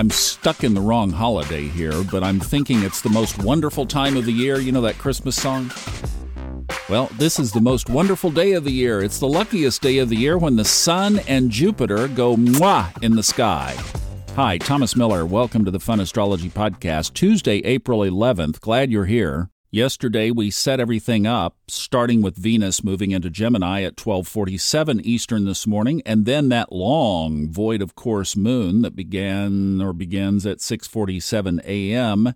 I'm stuck in the wrong holiday here, but I'm thinking it's the most wonderful time of the year. You know that Christmas song? Well, this is the most wonderful day of the year. It's the luckiest day of the year when the sun and Jupiter go mwah in the sky. Hi, Thomas Miller. Welcome to the Fun Astrology Podcast, Tuesday, April 11th. Glad you're here. Yesterday we set everything up, starting with Venus moving into Gemini at 12:47 Eastern this morning, and then that long void of course moon that began or begins at 6:47 a.m.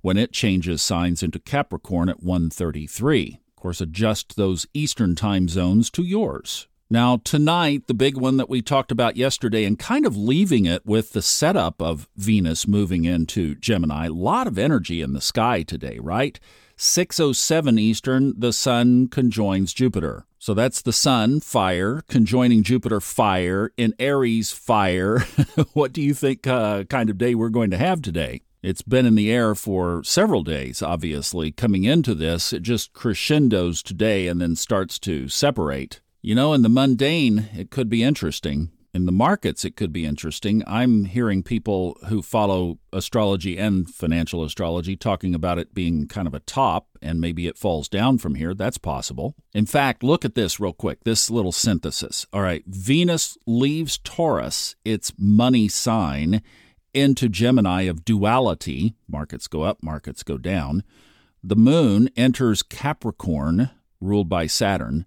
when it changes signs into Capricorn at 1:33. Of course, adjust those Eastern time zones to yours. Now, tonight, the big one that we talked about yesterday, and kind of leaving it with the setup of Venus moving into Gemini. A lot of energy in the sky today, right? 607 Eastern, the Sun conjoins Jupiter. So that's the Sun, fire, conjoining Jupiter, fire, in Aries, fire. what do you think uh, kind of day we're going to have today? It's been in the air for several days, obviously. Coming into this, it just crescendos today and then starts to separate. You know, in the mundane, it could be interesting in the markets, it could be interesting. I'm hearing people who follow astrology and financial astrology talking about it being kind of a top and maybe it falls down from here. That's possible. In fact, look at this real quick this little synthesis. All right, Venus leaves Taurus, its money sign, into Gemini of duality. Markets go up, markets go down. The moon enters Capricorn, ruled by Saturn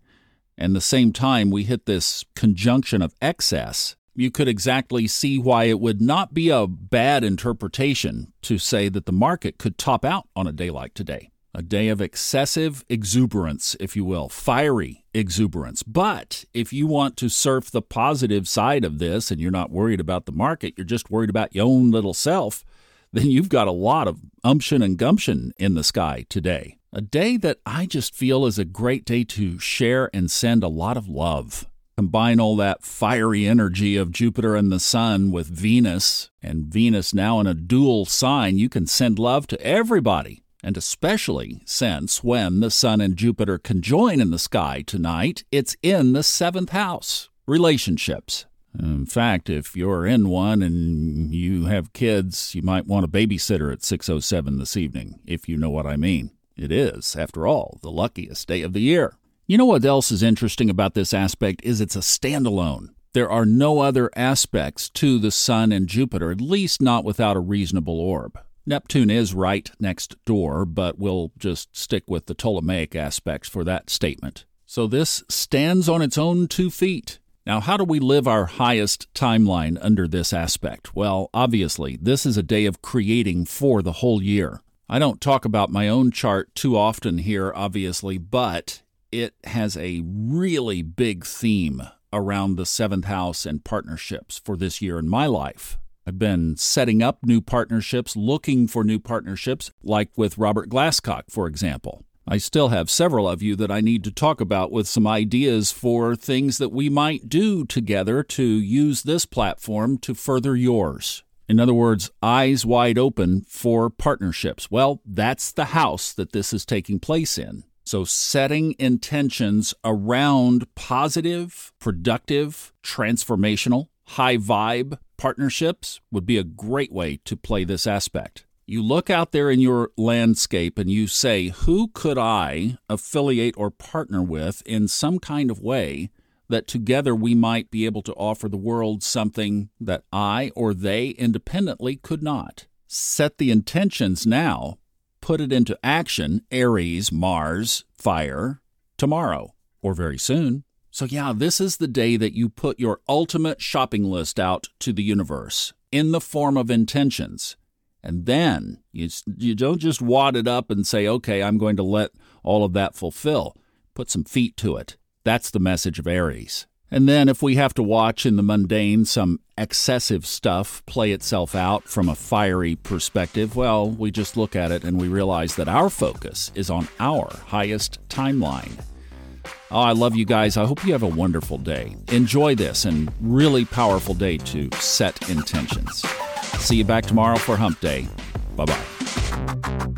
and the same time we hit this conjunction of excess, you could exactly see why it would not be a bad interpretation to say that the market could top out on a day like today. A day of excessive exuberance, if you will, fiery exuberance. But if you want to surf the positive side of this and you're not worried about the market, you're just worried about your own little self, then you've got a lot of umption and gumption in the sky today. A day that I just feel is a great day to share and send a lot of love. Combine all that fiery energy of Jupiter and the Sun with Venus, and Venus now in a dual sign, you can send love to everybody, and especially since when the Sun and Jupiter conjoin in the sky tonight, it's in the seventh house relationships. In fact, if you're in one and you have kids, you might want a babysitter at 6:07 this evening, if you know what I mean. It is, after all, the luckiest day of the year. You know what else is interesting about this aspect is it's a standalone. There are no other aspects to the Sun and Jupiter, at least not without a reasonable orb. Neptune is right next door, but we'll just stick with the Ptolemaic aspects for that statement. So this stands on its own two feet. Now, how do we live our highest timeline under this aspect? Well, obviously, this is a day of creating for the whole year. I don't talk about my own chart too often here, obviously, but it has a really big theme around the seventh house and partnerships for this year in my life. I've been setting up new partnerships, looking for new partnerships, like with Robert Glasscock, for example. I still have several of you that I need to talk about with some ideas for things that we might do together to use this platform to further yours. In other words, eyes wide open for partnerships. Well, that's the house that this is taking place in. So, setting intentions around positive, productive, transformational, high vibe partnerships would be a great way to play this aspect. You look out there in your landscape and you say, who could I affiliate or partner with in some kind of way that together we might be able to offer the world something that I or they independently could not. Set the intentions now, put it into action, Aries, Mars, fire, tomorrow or very soon. So, yeah, this is the day that you put your ultimate shopping list out to the universe in the form of intentions. And then you, you don't just wad it up and say, okay, I'm going to let all of that fulfill. Put some feet to it. That's the message of Aries. And then, if we have to watch in the mundane some excessive stuff play itself out from a fiery perspective, well, we just look at it and we realize that our focus is on our highest timeline. Oh, I love you guys. I hope you have a wonderful day. Enjoy this and really powerful day to set intentions. See you back tomorrow for Hump Day. Bye bye.